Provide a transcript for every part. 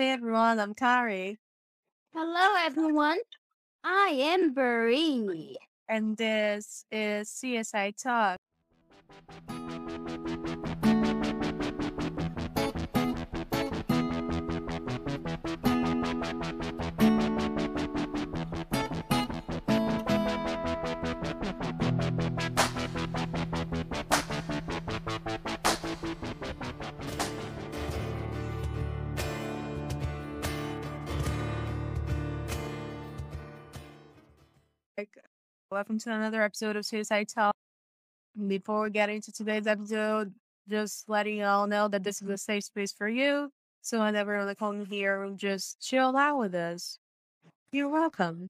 Hey everyone, I'm Kari. Hello, everyone. I am Brie. And this is CSI Talk. Welcome to another episode of CSI Talk. Before we get into today's episode, just letting you all know that this is a safe space for you. So whenever you come here, just chill out with us. You're welcome.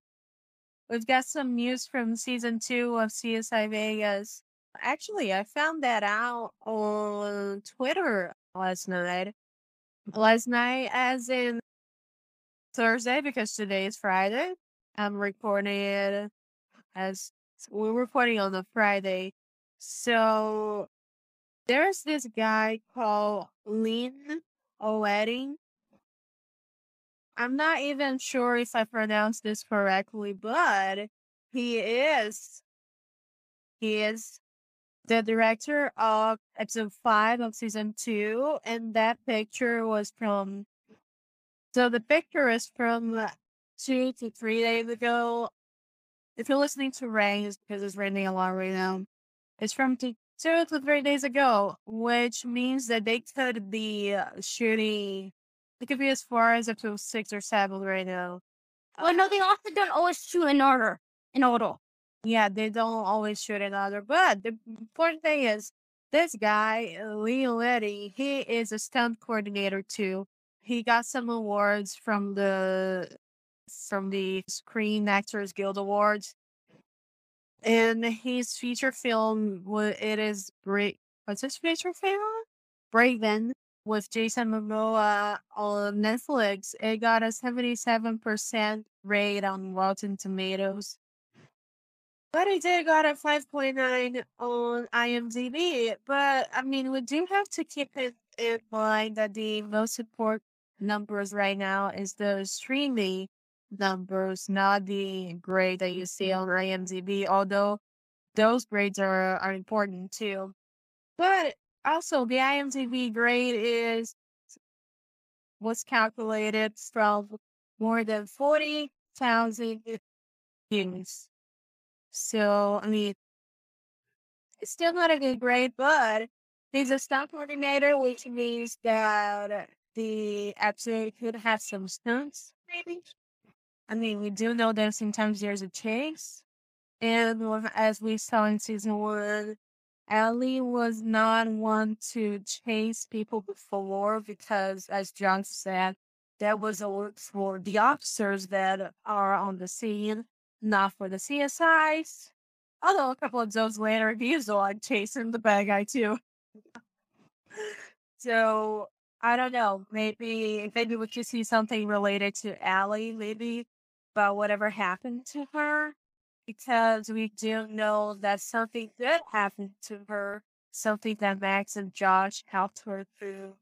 We've got some news from season two of CSI Vegas. Actually, I found that out on Twitter last night. Last night, as in Thursday, because today is Friday. I'm recording as we're recording on a Friday. So there's this guy called Lin Oeding. I'm not even sure if I pronounced this correctly, but he is he is the director of episode five of season two, and that picture was from so the picture is from two to three days ago if you're listening to rain, it's because it's raining a lot right now. It's from two to three days ago, which means that they could be uh, shooting. It could be as far as up to six or seven right now. Well, no, they also don't always shoot in order. In order. Yeah, they don't always shoot in order. But the important thing is, this guy, Leo Letty, he is a stunt coordinator too. He got some awards from the from the Screen Actors Guild Awards. And his feature film, it is great. What's his feature film? Braven with Jason Momoa on Netflix. It got a 77% rate on Rotten Tomatoes. But it did got a 5.9 on IMDb. But I mean, we do have to keep it in mind that the most important numbers right now is the streaming numbers, not the grade that you see mm-hmm. on IMDb, although those grades are, are important too. But also the IMDb grade is was calculated from more than 40,000 views. So, I mean, it's still not a good grade, but he's a stunt coordinator, which means that the episode could have some stunts, maybe. I mean, we do know that sometimes there's a chase. And as we saw in season one, Ellie was not one to chase people before because, as John said, that was a work for the officers that are on the scene, not for the CSIs. Although a couple of those later, he's the one chasing the bad guy too. so I don't know. Maybe maybe we could see something related to Allie. Maybe about whatever happened to her because we do know that something did happen to her, something that Max and Josh helped her through.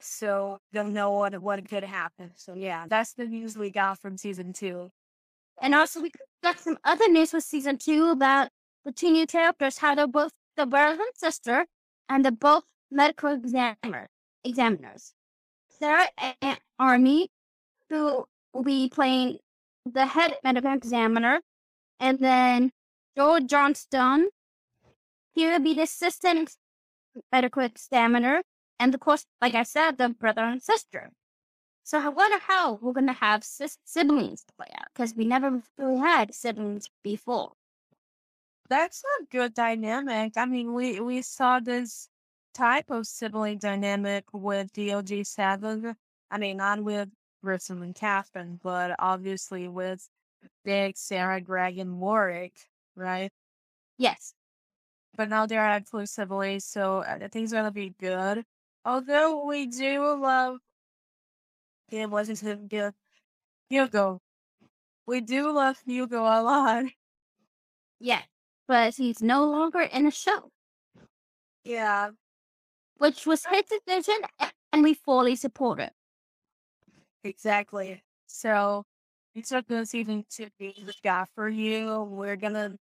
So don't know what what could happen. So yeah, that's the news we got from season two. And also we got some other news with season two about the two new characters, how they're both the brother and sister, and they're both medical examiner examiners. Sarah and Army, who will be playing the head medical examiner, and then Joel Johnstone. He will be the assistant medical examiner, and of course, like I said, the brother and sister. So I wonder how we're gonna have siblings play out because we never really had siblings before. That's a good dynamic. I mean, we we saw this type of sibling dynamic with DOG Seven. I mean, not with Grissom and Catherine, but obviously with Nick, Sara, Greg, and Warrick, right? Yes. But now they're actually siblings, so I think it's gonna be good. Although we do love him, wasn't good? Hugo. We do love Hugo a lot. Yeah, but he's no longer in a show. Yeah. Which was his decision, and we fully support it. Exactly. So these are the season to be we got for you. We're gonna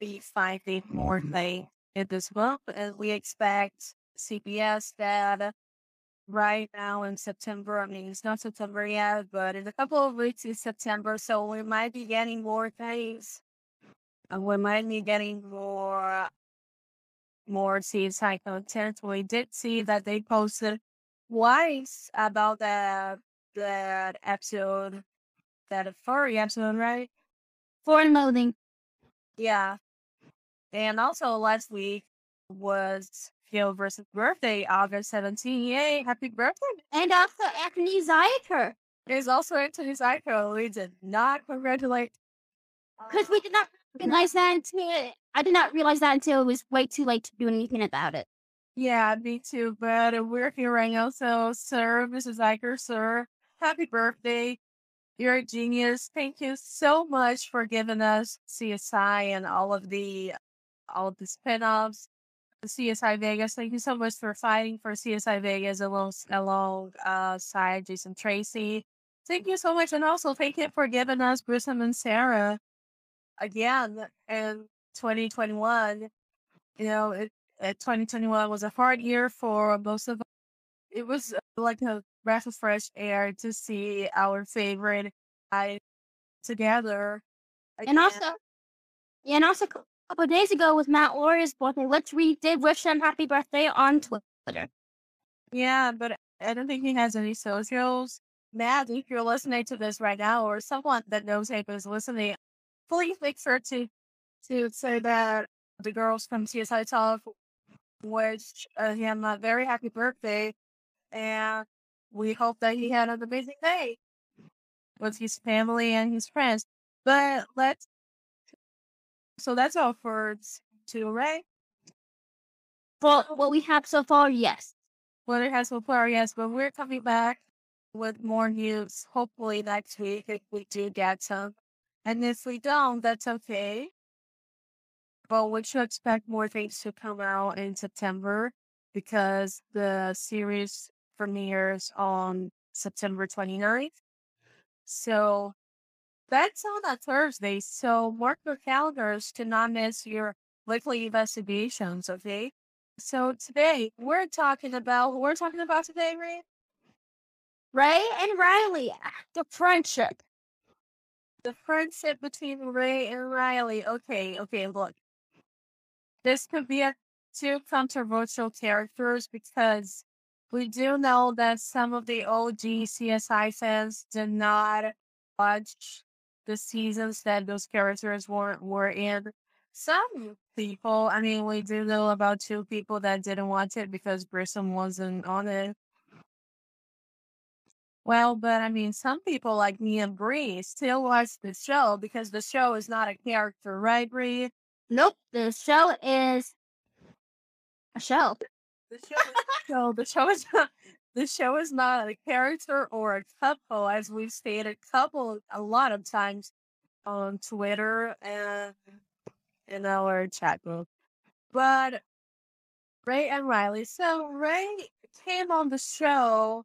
be finding more mm-hmm. things in this month, and we expect CBS data right now in September. I mean, it's not September yet, but in a couple of weeks in September, so we might be getting more things. And we might be getting more more CSI content. We did see that they posted twice about that that episode, that furry episode, right? Fur and Loathing. Yeah. And also last week was Phil versus birthday, August 17. Yay, happy birthday. And also Anthony Zuiker. There's also Anthony Zuiker. We did not congratulate. Because we did not realize that until I did not realize that until it was way too late to do anything about it. Yeah, me too. But we're here right now. So, sir, Mrs. Zuiker, sir, happy birthday. You're a genius. Thank you so much for giving us CSI and all of the all of the spin-offs. CSI Vegas. Thank you so much for fighting for CSI Vegas along alongside Jason Tracey. Thank you so much, and also thank you for giving us Grissom and Sara again in 2021. You know, it, it 2021 was a hard year for most of us. It was uh, like a breath of fresh air to see our favorite guys together. And also, yeah, and also a couple of days ago was Matt Lauria's birthday, which we did wish him happy birthday on Twitter. Yeah, but I don't think he has any socials. Matt, if you're listening to this right now, or someone that knows him is listening, please make sure to to say that the girls from CSI Talk wish uh, him a very happy birthday, and we hope that he had an amazing day with his family and his friends. But let's. So that's all for two, right? For what we have so far, yes. What it has so far, yes, but we're coming back with more news hopefully next week if we do get some. And if we don't, that's okay. But we should expect more things to come out in September because the series premieres on September 29th. So that's on a Thursday. So mark your calendars to not miss your weekly investigations, okay? So today we're talking about we're talking about today, Ray? Ray and Riley, the friendship. The friendship between Ray and Riley. Okay, okay, look. This could be a two controversial characters because we do know that some of the OG CSI fans did not watch the seasons that those characters were were in. Some people, I mean, we do know about two people that didn't watch it because Grissom wasn't on it. Well, but I mean, some people like me and Bree still watch the show because the show is not a character, right, Bree? Nope, the show is a show. The show, so the show is not. The show is not a character or a couple, as we've stated couple a lot of times on Twitter and in our chat group. But Ray and Riley. So Ray came on the show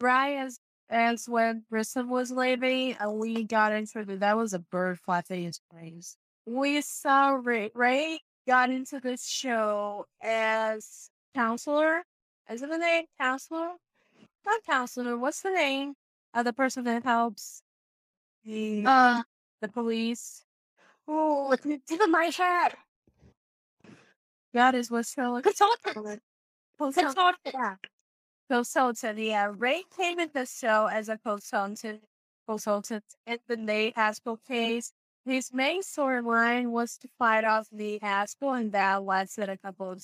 right as when Grissom was leaving, and we got into it. That was a bird flapping his wings. We saw Ray. Ray got into this show as counselor. Is it the name counselor? Not counselor. What's the name of the person that helps the Uh, the police? oh, it's the tip of my head. God is what's so Consultant. Consultant. Consultant. Yeah. Consultant, yeah. Ray came in the show as a consultant consultant in the Nate Haskell case. His main storyline was to fight off the Haskell, and that lasted a couple of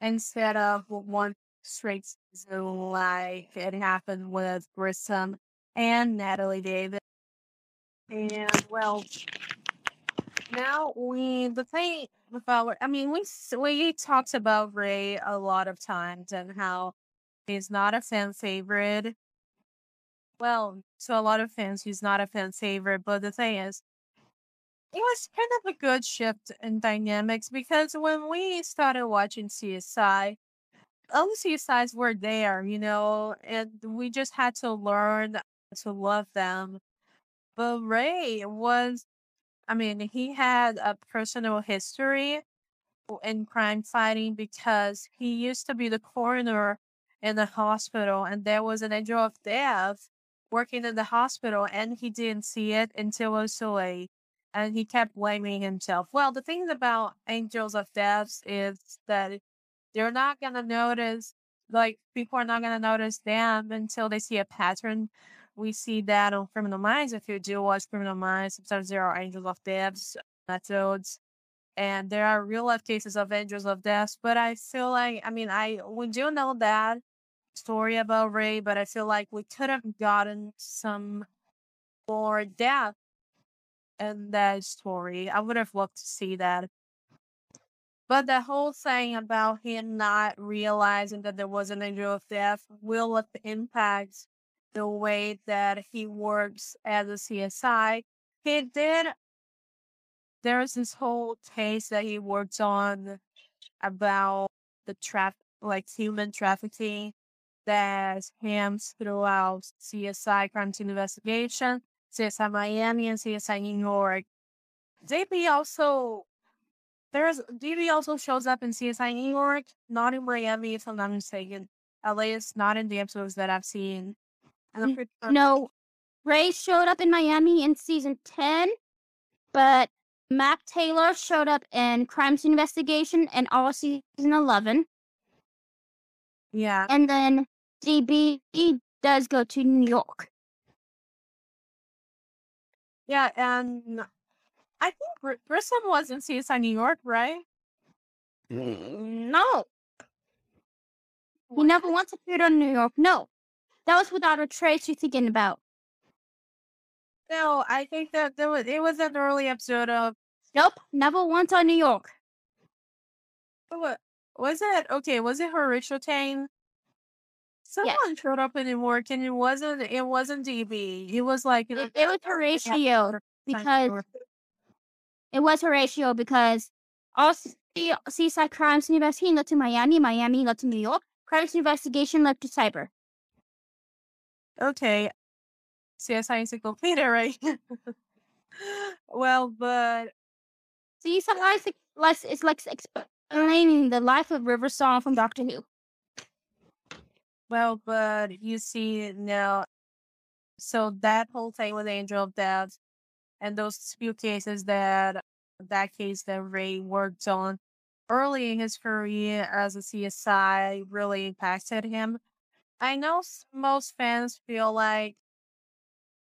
instead of one straight season like it happened with Grissom and Natalie Davis. And well, now we the thing our I mean we we talked about Ray a lot of times and how he's not a fan favorite. Well, to a lot of fans, he's not a fan favorite. But the thing is, it was kind of a good shift in dynamics because when we started watching CSI, all the CSIs were there, you know, and we just had to learn to love them. But Ray was, I mean, he had a personal history in crime fighting because he used to be the coroner in the hospital, and there was an angel of death working in the hospital, and he didn't see it until it was too late. And he kept blaming himself. Well, the thing about angels of death is that they're not gonna notice, like people are not gonna notice them until they see a pattern. We see that on Criminal Minds. If you do watch Criminal Minds, sometimes there are angels of death episodes, and there are real life cases of angels of death. But I feel like, I mean, I we do know that story about Ray, but I feel like we could have gotten some more depth in that story. I would have loved to see that. But the whole thing about him not realizing that there was an angel of death will impact the way that he works as a CSI. He did there's this whole case that he worked on about the traf like human trafficking that hams throughout CSI crime investigation, CSI Miami and CSI New York. DB also there's DB also shows up in CSI New York, not in Miami if I'm not mistaken. LA least not in the episodes that I've seen. Sure. No, Ray showed up in Miami in season ten, but Mac Taylor showed up in Crime Scene Investigation and all season 11. Yeah. And then DB does go to New York. Yeah, and I think Gr- Grissom was in CSI New York, right? Mm-hmm. No. He never once appeared on New York. No. That was without a trace you're thinking about. No, I think that there was it was an early episode of Nope, never once on New York. what was it? Okay, was it Horatio Caine? Someone showed up in New York, and it wasn't. It wasn't DB. It was like It, it was Horatio because it was Horatio because all C- CSI Crime Scene Investigation led to Miami, Miami led to New York, Crime Scene Investigation led to Cyber. okay, CSI Encyclopedia, right? well, but CSI is like, less is like explaining the life of River Song from Doctor Who. Well, but you see now, so that whole thing with Angel of Death and those few cases that that case that Ray worked on early in his career as a CSI really impacted him. I know most fans feel like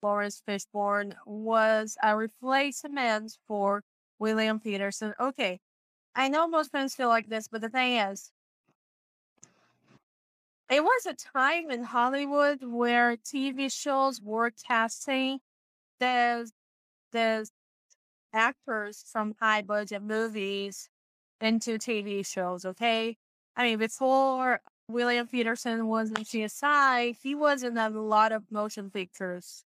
Laurence Fishburne was a replacement for William Petersen. Okay, I know most fans feel like this, but the thing is, it was a time in Hollywood where TV shows were casting the the actors from high budget movies into TV shows. Okay, I mean before William Petersen was in CSI, he was in a lot of motion pictures.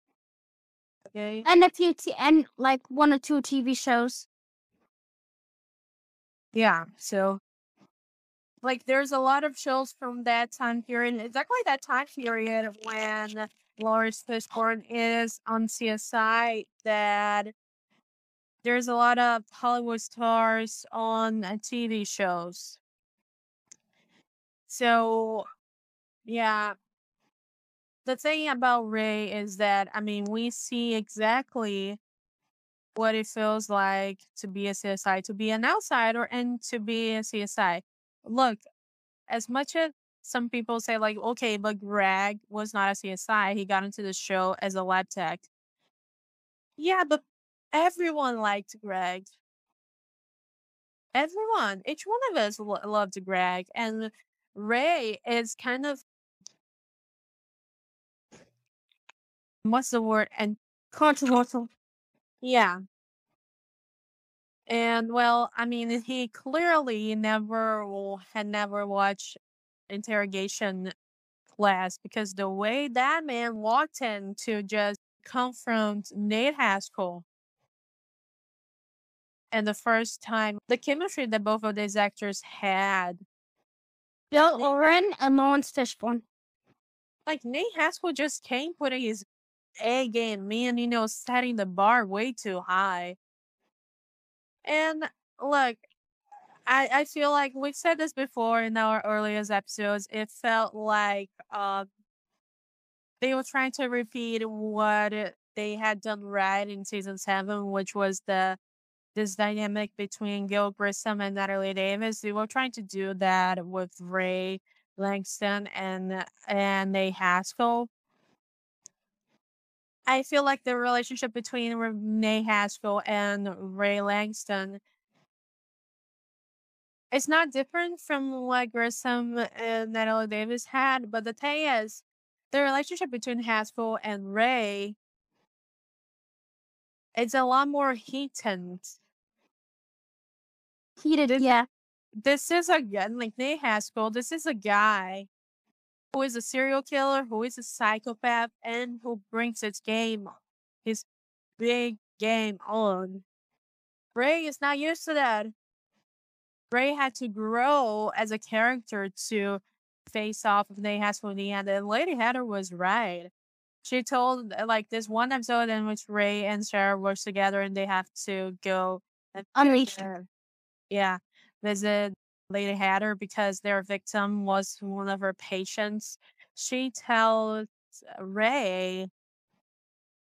Okay, And a few t- and like one or two TV shows. yeah, so. Like there's a lot of shows from that time period, exactly that time period when Laurence Fishburne is on CSI that there's a lot of Hollywood stars on uh, TV shows. So, yeah, the thing about Ray is that, I mean, we see exactly what it feels like to be a CSI, to be an outsider, and to be a CSI. Look, as much as some people say, like, okay, but Greg was not a CSI, he got into the show as a lab tech. Yeah, but everyone liked Greg. Everyone, each one of us lo- loved Greg, and Ray is kind of what's the word? And Controversial. yeah, and well, I mean, he clearly never w- had never watched interrogation class because the way that man walked in to just confront Nate Haskell and the first time the chemistry that both of these actors had Bill Irwin and Laurence Fishburne. Like Nate Haskell just came putting his A game, me and you know setting the bar way too high. And look, I I feel like we said this before in our earliest episodes. It felt like um they were trying to repeat what they had done right in season seven, which was the this dynamic between Gil Grissom and Natalie Davis. They were trying to do that with Ray Langston and and Nate Haskell. I feel like the relationship between Renee Haskell and Ray Langston it's not different from what Grissom and Natalie Davis had, but the thing is, the relationship between Haskell and Ray it's a lot more heated. Heated, This- yeah. This is again like Nate Haskell. This is a guy who is a serial killer, who is a psychopath, and who brings his game, his big game on. Ray is not used to that. Ray had to grow as a character to face off with Nate Haskell in the end, and Lady Heather was right. She told uh, like this one episode in which Ray and Sara work together and they have to go and Unleashed. uh, yeah, visit Lady Heather because their victim was one of her patients. She tells Ray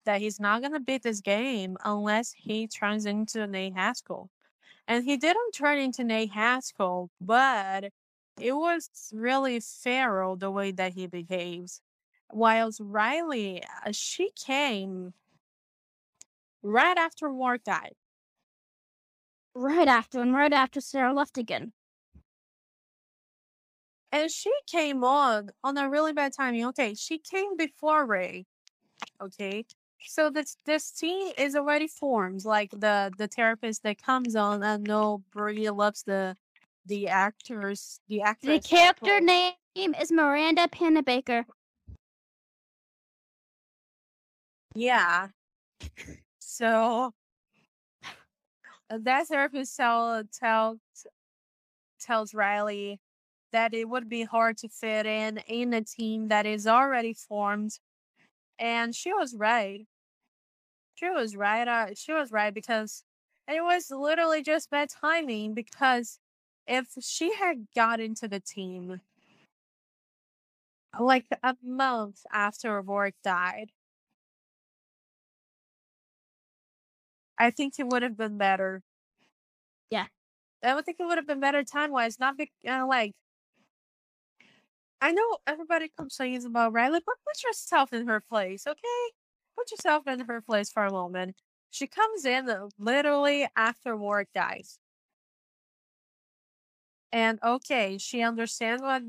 that he's not gonna beat this game unless he turns into Nate Haskell. And he didn't turn into Nate Haskell, but it was really feral the way that he behaves. Whilst Riley, uh, she came right after Ward died. Right after, and right after Sara left again. And she came on on a really bad timing. Okay, she came before Ray. Okay, so this this team is already formed. Like the the therapist that comes on. I know Brie loves the the actors. The actress. The character name is Miranda Pennebaker. Yeah. So that therapist tell, tell, tells Riley that it would be hard to fit in in a team that is already formed. And she was right. She was right. Uh, she was right because it was literally just bad timing because if she had got into the team like a month after Rourke died, I think it would have been better. Yeah. I would think it would have been better time wise, not be uh, like. I know everybody complains about Riley, but put yourself in her place, okay? Put yourself in her place for a moment. She comes in uh, literally after Warrick dies. And okay, she understands what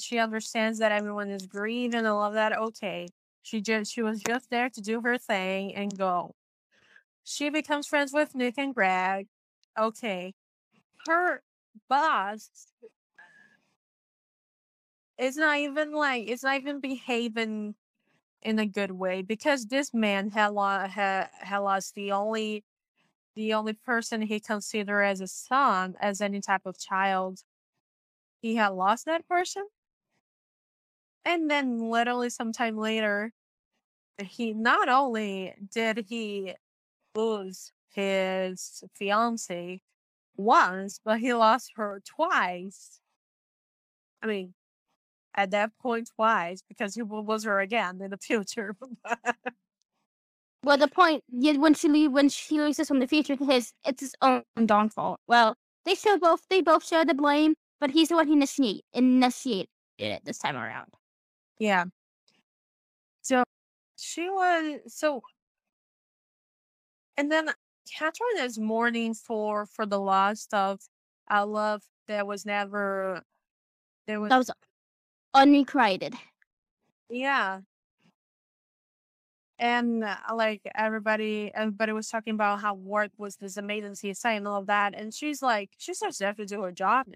she understands that everyone is grieving and all of that. Okay. She just she was just there to do her thing and go. She becomes friends with Nick and Greg. Okay. Her boss is not even like it's not even behaving in a good way because this man had, had lost the only the only person he considered as a son as any type of child. He had lost that person. And then literally sometime later he not only did he lose his fiance once but he lost her twice. I mean at that point twice because he will lose her again in the future Well, the point yeah, when she leave when she loses from the future his, it's his own downfall. Well, they show both they both share the blame, but he's the one who initiate initiated it this time around. Yeah. So she was so and then Catherine is mourning for for the loss of a love that was never there was That was unrequited. yeah. And uh, like everybody everybody was talking about how Ward was this amazing CSI and all of that. And she's like she's just there to do her job.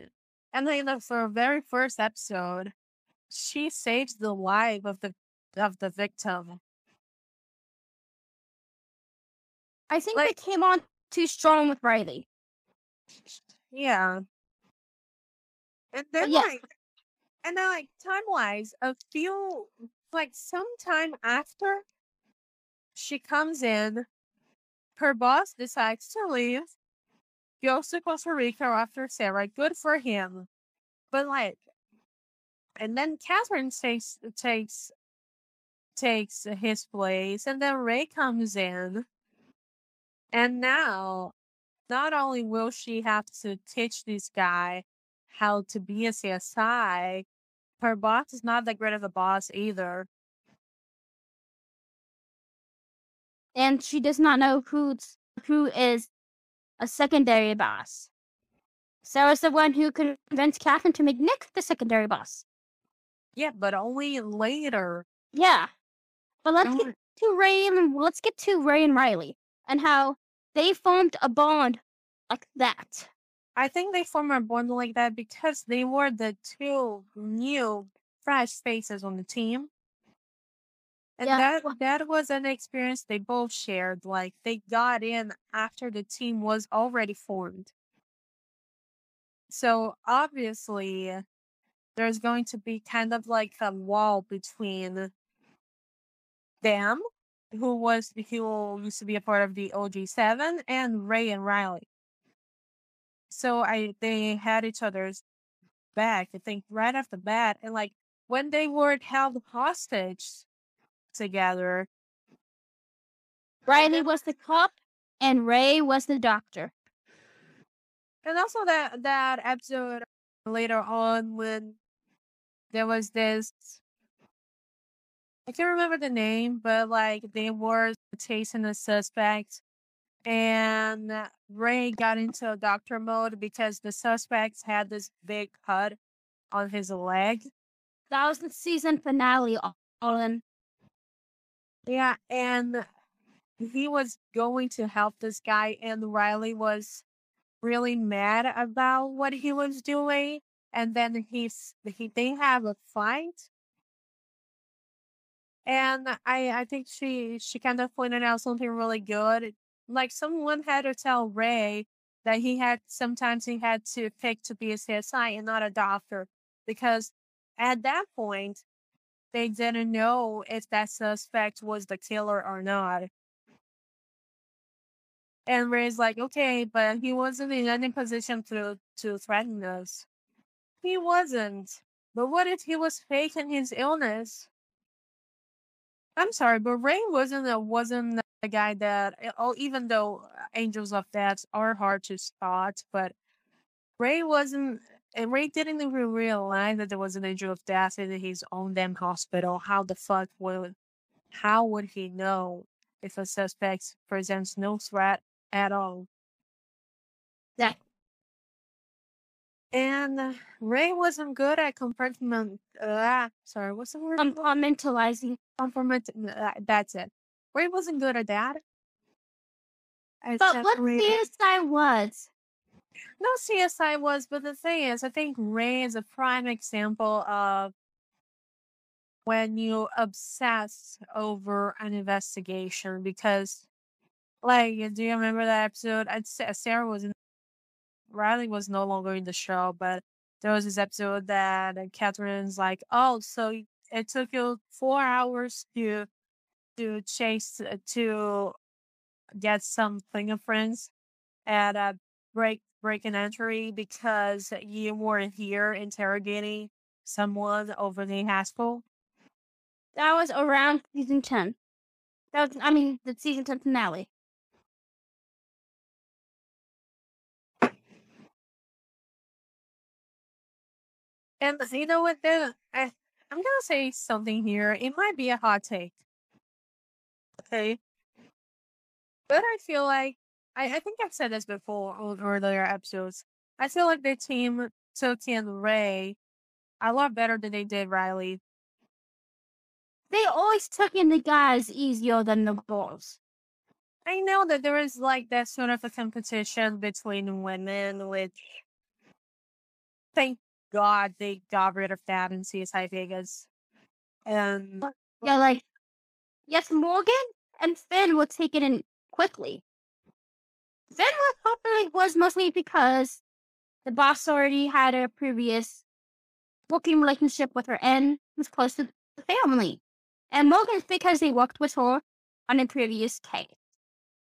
And then the for her very first episode, she saves the life of the of the victim. I think Like- they came on too strong with Riley. Yeah. And then yeah. like And then, like, time wise, a few, like, sometime after she comes in, her boss decides to leave, goes to Costa Rica after Sara. Good for him. But, like, and then Catherine takes takes takes his place, and then Ray comes in, and now not only will she have to teach this guy how to be a CSI, her boss is not that great of a boss either. And she does not know who's who is a secondary boss. Sara's the one who convinced Catherine to make Nick the secondary boss. Yeah, but only later. Yeah. But let's get to Ray and let's get to Ray and Riley and how they formed a bond like that. I think they formed a bond like that because they were the two new fresh faces on the team. And Yeah. that that was an experience they both shared. Like they got in after the team was already formed. So obviously there's going to be kind of like a wall between them, who was who used to be a part of the OG7, and Ray and Riley. So I they had each other's back, I think, right off the bat. And like when they were held hostage together, Riley was the cop and Ray was the doctor. and also that that episode later on when there was this I can't remember the name, but like they were chasing a suspect and Ray got into doctor mode because the suspects had this big cut on his leg. That was the season finale, Olin. Yeah, and he was going to help this guy, and Riley was really mad about what he was doing. And then he's he they have a fight, and I I think she she kind of pointed out something really good. Like someone had to tell Ray that he had sometimes he had to pick to be a CSI and not a doctor because at that point they didn't know if that suspect was the killer or not. And Ray's like, okay, but he wasn't in any position to to threaten us. He wasn't. But what if he was faking his illness? I'm sorry, but Ray wasn't a, wasn't a guy that. Oh, even though angels of death are hard to spot, but Ray wasn't. And Ray didn't even realize that there was an angel of death in his own damn hospital. How the fuck would? How would he know if a suspect presents no threat at all? Yeah. And uh, Ray wasn't good at compartment. Uh, sorry, what's the word? Compartmentalizing. Compartment. Uh, that's it. Ray wasn't good at that. At But what CSI was, No, CSI was, but the thing is, I think Ray is a prime example of when you obsess over an investigation because, like, do you remember that episode? I'd say uh, Sara was in, Riley was no longer in the show, but there was this episode that uh, Catherine's like, "Oh, so it took you four hours to to chase uh, to get some fingerprints at a break break and entry because you weren't here interrogating someone over the Haskell. that was around season 10. That was, I mean, the season 10 finale. And you know what? Then I, I'm gonna say something here. It might be a hot take. Okay. But I feel like I, I think I've said this before on earlier episodes. I feel like the team took in Ray a lot better than they did Riley. They always took in the guys easier than the girls. I know that there is like that sort of a competition between women, which thank God they got rid of that in CSI Vegas. And Yeah, like, yes, Morgan and Finn were taken in quickly. Finn was popular was mostly because the boss already had a previous working relationship with her and was close to the family. And Morgan's because he worked with her on a previous case.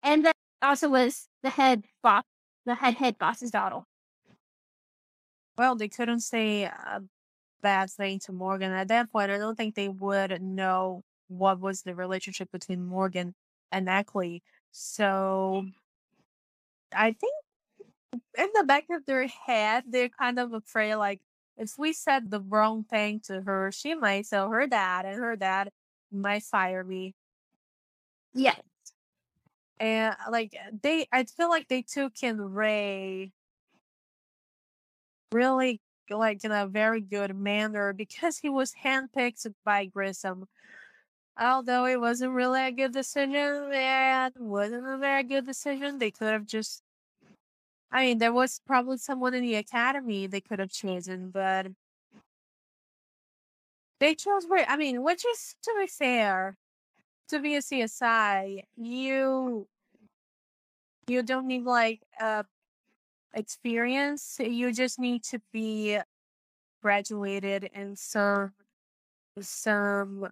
And that also was the head boss, the head head boss's daughter. Well, they couldn't say a bad thing to Morgan at that point. I don't think they would know what was the relationship between Morgan and Ecklie. So mm. I think in the back of their head, they're kind of afraid like if we said the wrong thing to her, she might tell her dad, and her dad might fire me. Yes. And like they, I feel like they took in Ray really like in a very good manner because he was handpicked by Grissom. Although it wasn't really a good decision, and wasn't a very good decision. They could have just I mean, there was probably someone in the academy they could have chosen, but they chose Ray. I mean, which is to be fair, to be a CSI, you you don't need like uh experience. You just need to be graduated and serve some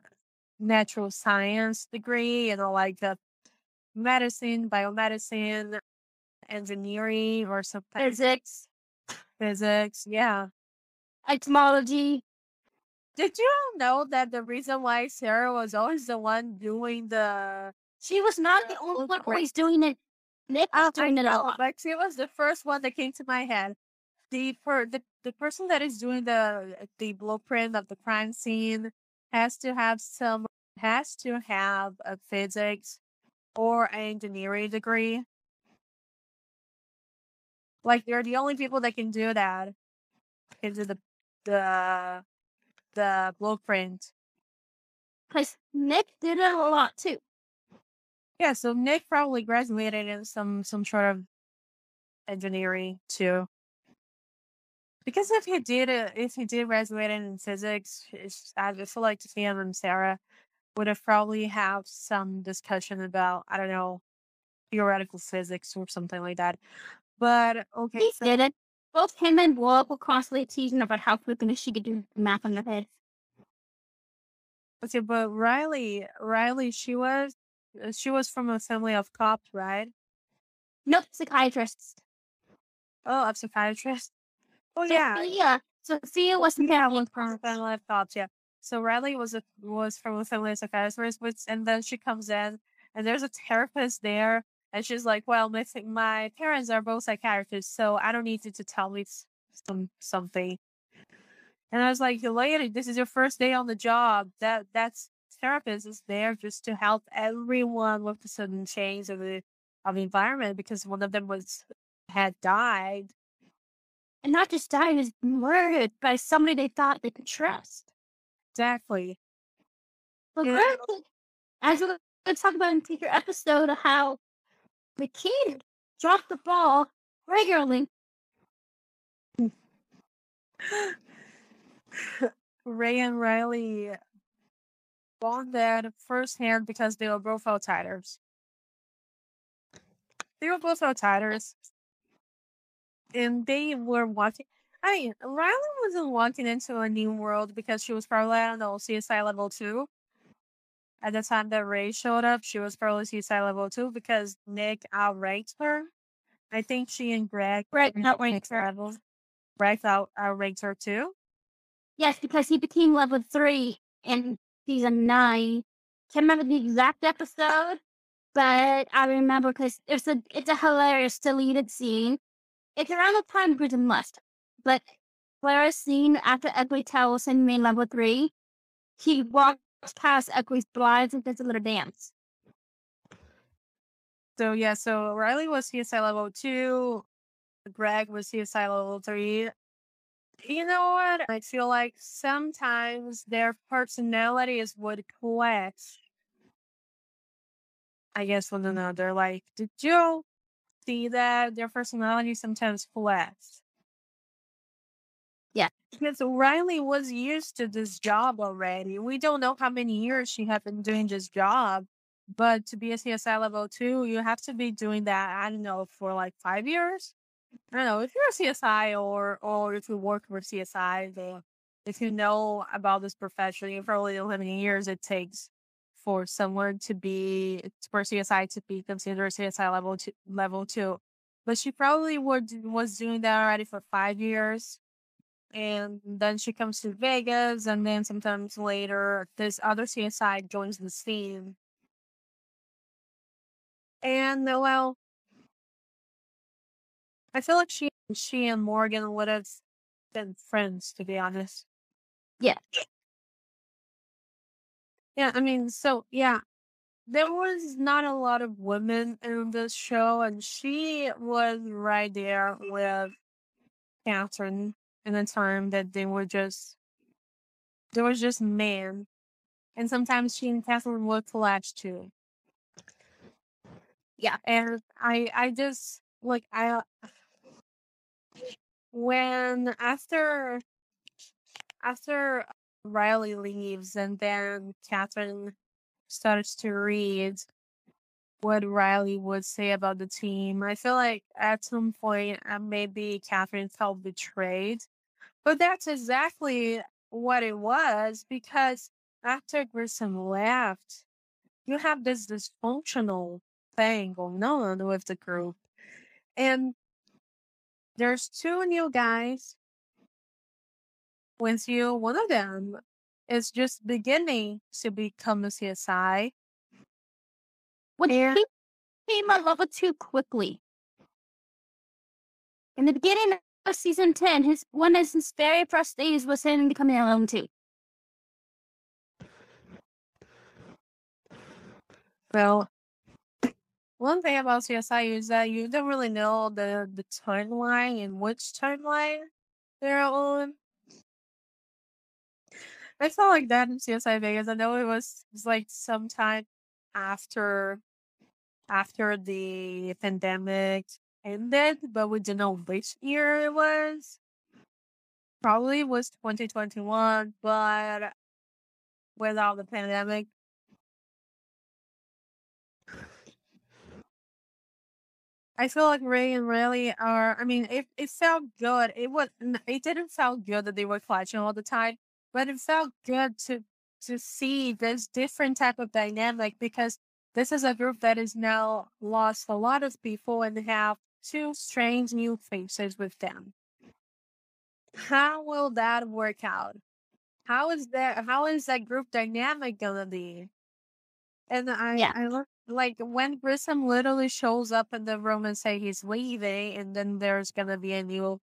natural science degree, you know, like uh, medicine, biomedicine, engineering, or something. Physics, Physics, yeah. etymology. Did you all know that the reason why Sara was always the one doing the She was not the only one always doing it. Nick was doing it a know, lot. like she was the first one that came to my head. The per the, the person that is doing the the blueprint of the crime scene has to have some has to have a physics or an engineering degree. Like they're the only people that can do that. Can do the the the blueprint. Because Nick did it a lot too. Yeah, so Nick probably graduated in some some sort of engineering too. Because if he did if he did graduate in physics, I feel like him and Sara would have probably have some discussion about I don't know theoretical physics or something like that. But okay, He so did it. Both him and Bob were constantly teasing about how quickly she could do math on her head. okay, but Riley, Riley, she was uh, she was from a family of cops, right? Nope, psychiatrists. Oh, a psychiatrist. Oh yeah, Sophia. Sophia was Yeah, yeah, was from a family of cops. Yeah. So Riley was a was from a family of psychiatrists, which and then she comes in and there's a therapist there, and she's like, "Well, my my parents are both psychiatrists, so I don't need you to tell me some something." And I was like, "Lady, this is your first day on the job. That that's therapist is there just to help everyone with the sudden change of the of the environment because one of them was had died." And not just died, he was murdered by somebody they thought they could trust. Exactly. But Yeah. granted, as we're going to talk about in a future episode, of how the kid dropped the ball regularly. Ray and Riley bonded firsthand because they were both outsiders. They were both outsiders. And they were walking. I mean, Riley wasn't walking into a new world because she was probably, I don't know, CSI level 2. At the time that Ray showed up, she was probably CSI level 2 because Nick outranked her. I think she and Greg Greg were outranked her. levels. Greg out outranked her too. Yes, because he became level three in season nine. Can't remember the exact episode, but I remember because it's a it's a hilarious deleted scene. It's around the time Grissom left, but hilarious scene after Ecklie tells him main level three, he walks past Ecklie's blinds and does a little dance. So yeah, so Riley was CSI level two, Greg was CSI level three. You know what? I feel like sometimes their personalities would clash. I guess one another. Mm. Like, did you see that their personality sometimes clash? Yeah. Because Riley was used to this job already. We don't know how many years she had been doing this job. But to be a CSI level two, you have to be doing that, I don't know, for like five years. I don't know, if you're a CSI or or if you work for CSI, then if you know about this profession, you probably know how many years it takes for someone to be for CSI to be considered CSI level two, level two. But she probably would was doing that already for five years, and then she comes to Vegas, and then sometimes later this other CSI joins the scene. And uh, well, I feel like she she and Morgan would have been friends, to be honest. Yeah. Yeah, I mean, so yeah, there was not a lot of women in this show, and she was right there with Catherine in the time that they were just there was just men, and sometimes she and Catherine would collapse too. Yeah. And I I just like I when after after Riley leaves and then Catherine starts to read what Riley would say about the team, I feel like at some point uh, maybe Catherine felt betrayed. But that's exactly what it was because after Grissom left, you have this dysfunctional thing going on with the group. And there's two new guys with you. One of them is just beginning to become a CSI. Which And he came a level two quickly. In the beginning of season 10, his one of his very first days was him becoming a level two. well, one thing about CSI is that you don't really know the the timeline and which timeline they're on. I felt like that in CSI Vegas. I know it was, it was like sometime after after the pandemic ended, but we didn't know which year it was. Probably was 2021, but without the pandemic. I feel like Ray and Riley are. I mean, it it felt good. It was. It didn't feel good that they were clashing all the time, but it felt good to to see this different type of dynamic because this is a group that is now lost a lot of people and have two strange new faces with them. How will that work out? How is that? How is that group dynamic gonna be? And I, Yeah. I look like when Grissom literally shows up in the room and say he's leaving, and then there's gonna be a new,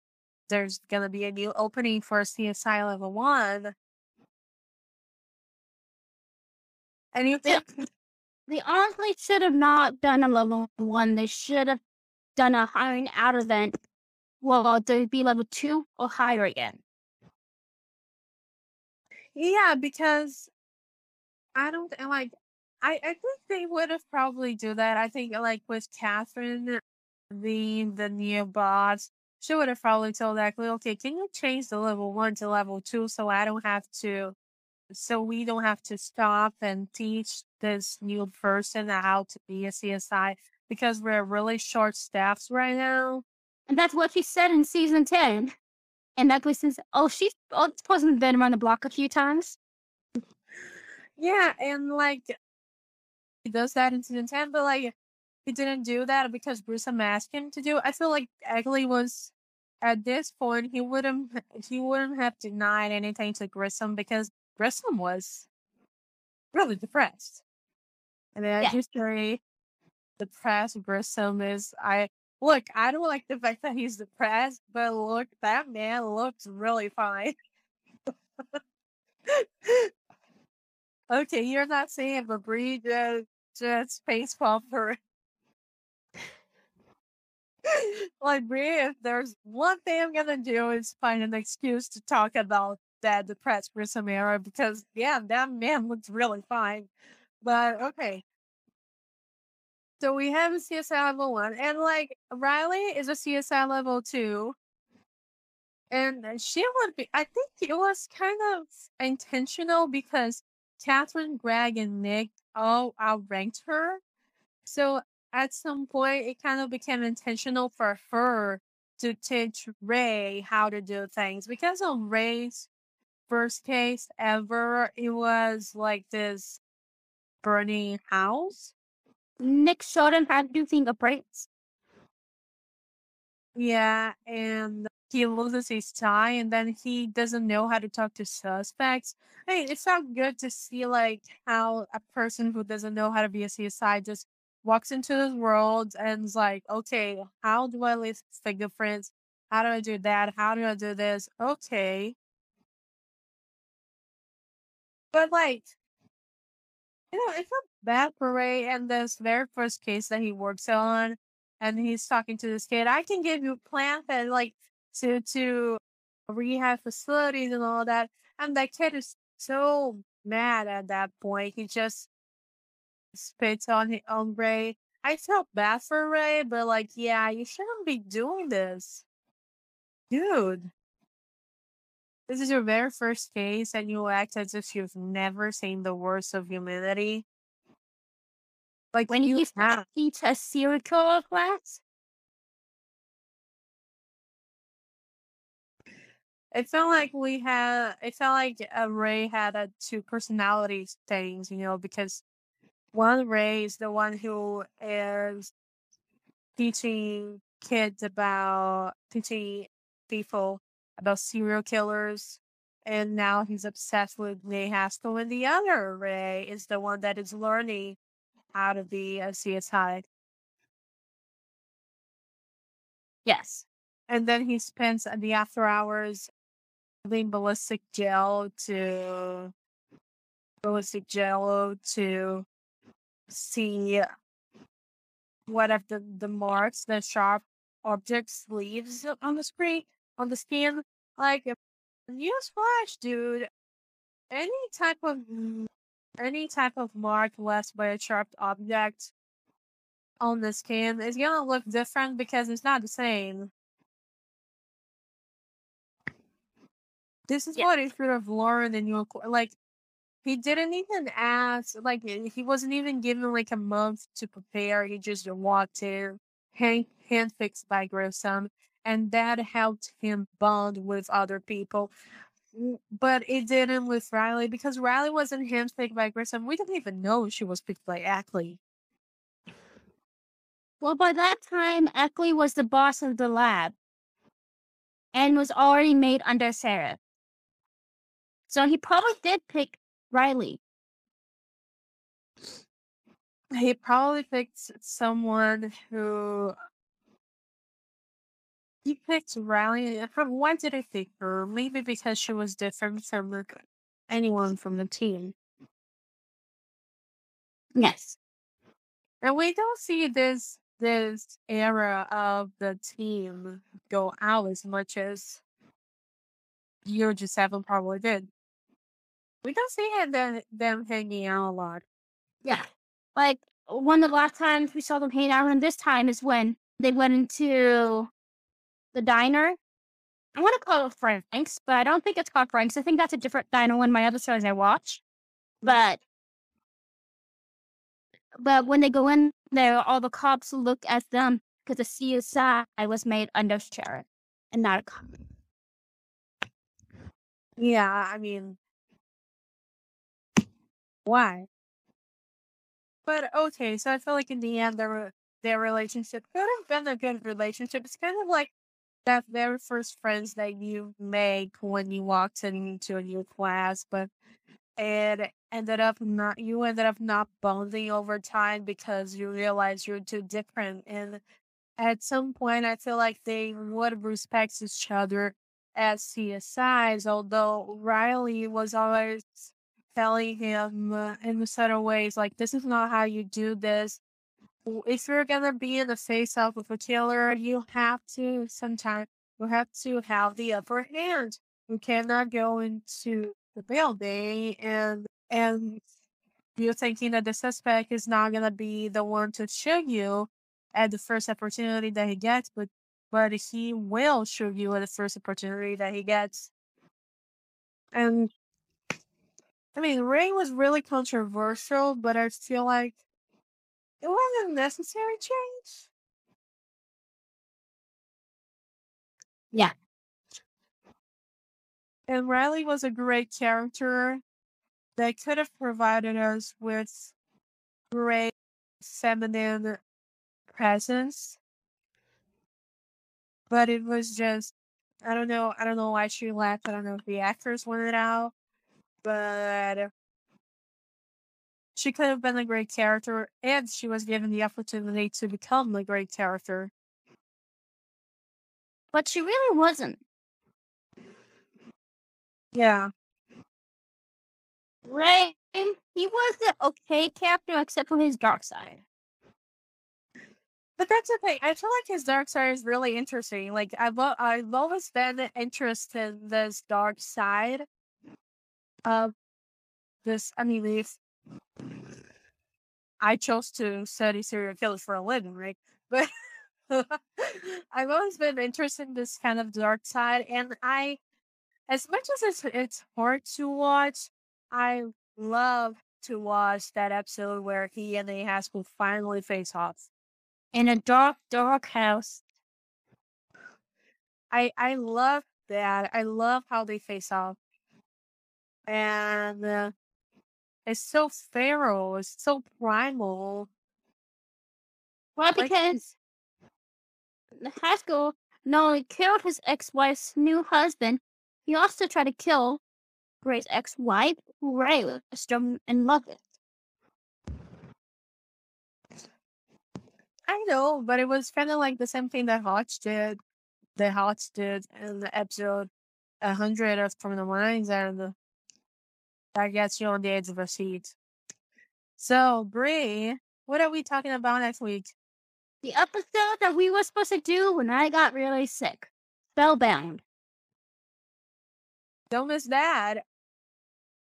there's gonna be a new opening for CSI level one, and you think, they honestly should have not done a level one. They should have done a hiring out event. Well, they'd be level two or higher again. yeah, because I don't like. I I think they would have probably do that. I think like with Catherine being the new boss, she would have probably told Ashley, okay, can you change the level one to level two so I don't have to so we don't have to stop and teach this new person how to be a CSI because we're really short staffed right now. And that's what she said in season 10. And that was says, oh, she's oh, this person's been around the block a few times. Yeah, and like he does that in season ten, but like he didn't do that because Grissom asked him to do. I feel like Ecklie was at this point he wouldn't he wouldn't have denied anything to Grissom because Grissom was really depressed. And then I Yeah. just very depressed Grissom is I look, I don't like the fact that he's depressed, but look, that man looks really fine. okay, you're not saying but Bree just just face pumper. like Bree, if there's one thing I'm gonna do is find an excuse to talk about that depressed Grissom era because yeah, that man looks really fine. But okay. So we have a CSI level one, and like Riley is a CSI level two, and uh, she would be. I think it was kind of intentional because Catherine, Greg, and Nick all outranked her. So at some point, it kind of became intentional for her to teach Ray how to do things because of Ray's first case ever. It was like this burning house. Nick showed him how to do fingerprints. Yeah, and he loses his tie, and then he doesn't know how to talk to suspects. I mean, it felt good to see like how a person who doesn't know how to be a CSI just walks into this world and is like, okay, how do I leave fingerprints? How do I do that? How do I do this? Okay. But like, you know, it's felt bad parade and this very first case that he works on, and he's talking to this kid. I can give you plans and like to to rehab facilities and all that. And that kid is so mad at that point. He just spits on on Ray. I felt bad for Ray, but like, yeah, you shouldn't be doing this, dude. This is your very first case, and you act as if you've never seen the worst of humanity. Like When you have. teach a serial killer class. It felt like we had. It felt like uh, Ray had a two personality things, you know, because one Ray is the one who is teaching kids about teaching people about serial killers, and now he's obsessed with Ray Haskell, and the other Ray is the one that is learning how to be a CSI, Yes. and then he spends the after hours doing ballistic gel to ballistic jello to see what if the, the marks, the sharp objects leaves on the screen, on the skin. Like, newsflash, dude. Any type of mm, any type of mark left by a sharp object on the skin is gonna look different because it's not the same. This is Yeah. what he should have learned in your like. He didn't even ask, like he wasn't even given like a month to prepare. He just walked in, hand handpicked by Grissom, and that helped him bond with other people. Mm, But it didn't with Riley because Riley wasn't hand handpicked by Grissom. We didn't even know she was picked by Ecklie. Well, by that time, Ecklie was the boss of the lab and was already made under Sarah. So he probably did pick Riley. He probably picked someone who he picked Riley. Uh, why did he pick her? Maybe because she was different from anyone from the team. Yes. And we don't see this this era of the team go out as much as Year G Seven probably did. We don't see him, them, them hanging out a lot. Yeah. Like one of the last times we saw them hanging out, and this time is when they went into the diner. I want to call it Frank's, but I don't think it's called Frank's. I think that's a different diner one of my other shows I watch. Mm-hmm. But but when they go in there, all the cops look at them because the CSI was made under sheriff and not a cop. Yeah, I mean, why? But okay, so I feel like in the end, their their relationship could have been a good relationship. It's kind of like that very first friends that you make when you walked into a new class, but it ended up not you ended up not bonding over time because you realize you're too different. And at some point, I feel like they would respect each other as CSIs, although Riley was always telling him uh, in certain ways, like, this is not how you do this. If you're gonna be in the face off with a killer, you have to sometimes you have to have the upper hand. You cannot go into the building and and you're thinking that the suspect is not gonna be the one to shoot you at the first opportunity that he gets, but but he will shoot you at the first opportunity that he gets. And I mean, Ray was really controversial, but I feel like it wasn't a necessary change. Yeah. And Riley was a great character that could have provided us with great feminine presence. But it was just I don't know I don't know why she left. I don't know if the actors wanted out. But she could have been a great character and she was given the opportunity to become a great character. But she really wasn't. Yeah. Ray, he was the okay character except for his dark side. But that's the thing. I feel like his dark side is really interesting. Like I've I've always been interested in this dark side of this. I mean, I chose to study serial killers for a living, right? But I've always been interested in this kind of dark side, and I, as much as it's it's hard to watch, I love to watch that episode where he and the Haskell finally face off in a dark, dark house. I I love that. I love how they face off, and uh, it's so feral. It's so primal. Well, Like- because Haskell not only killed his ex-wife's new husband, he also tried to kill Ray's ex-wife, who Ray was in love with. I know, but it was kind of like the same thing that Hotch did. The Hotch did in the episode 100 of Criminal Minds, and that gets you on the edge of your seat. So, Bree, what are we talking about next week? The episode that we were supposed to do when I got really sick. Spellbound. Don't miss that.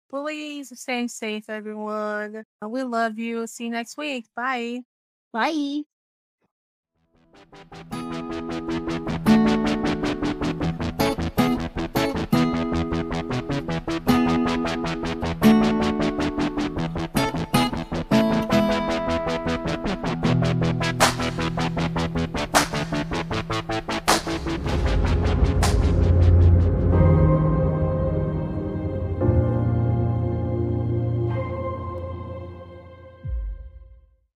Please stay safe, everyone. We love you. See you next week. Bye. Bye.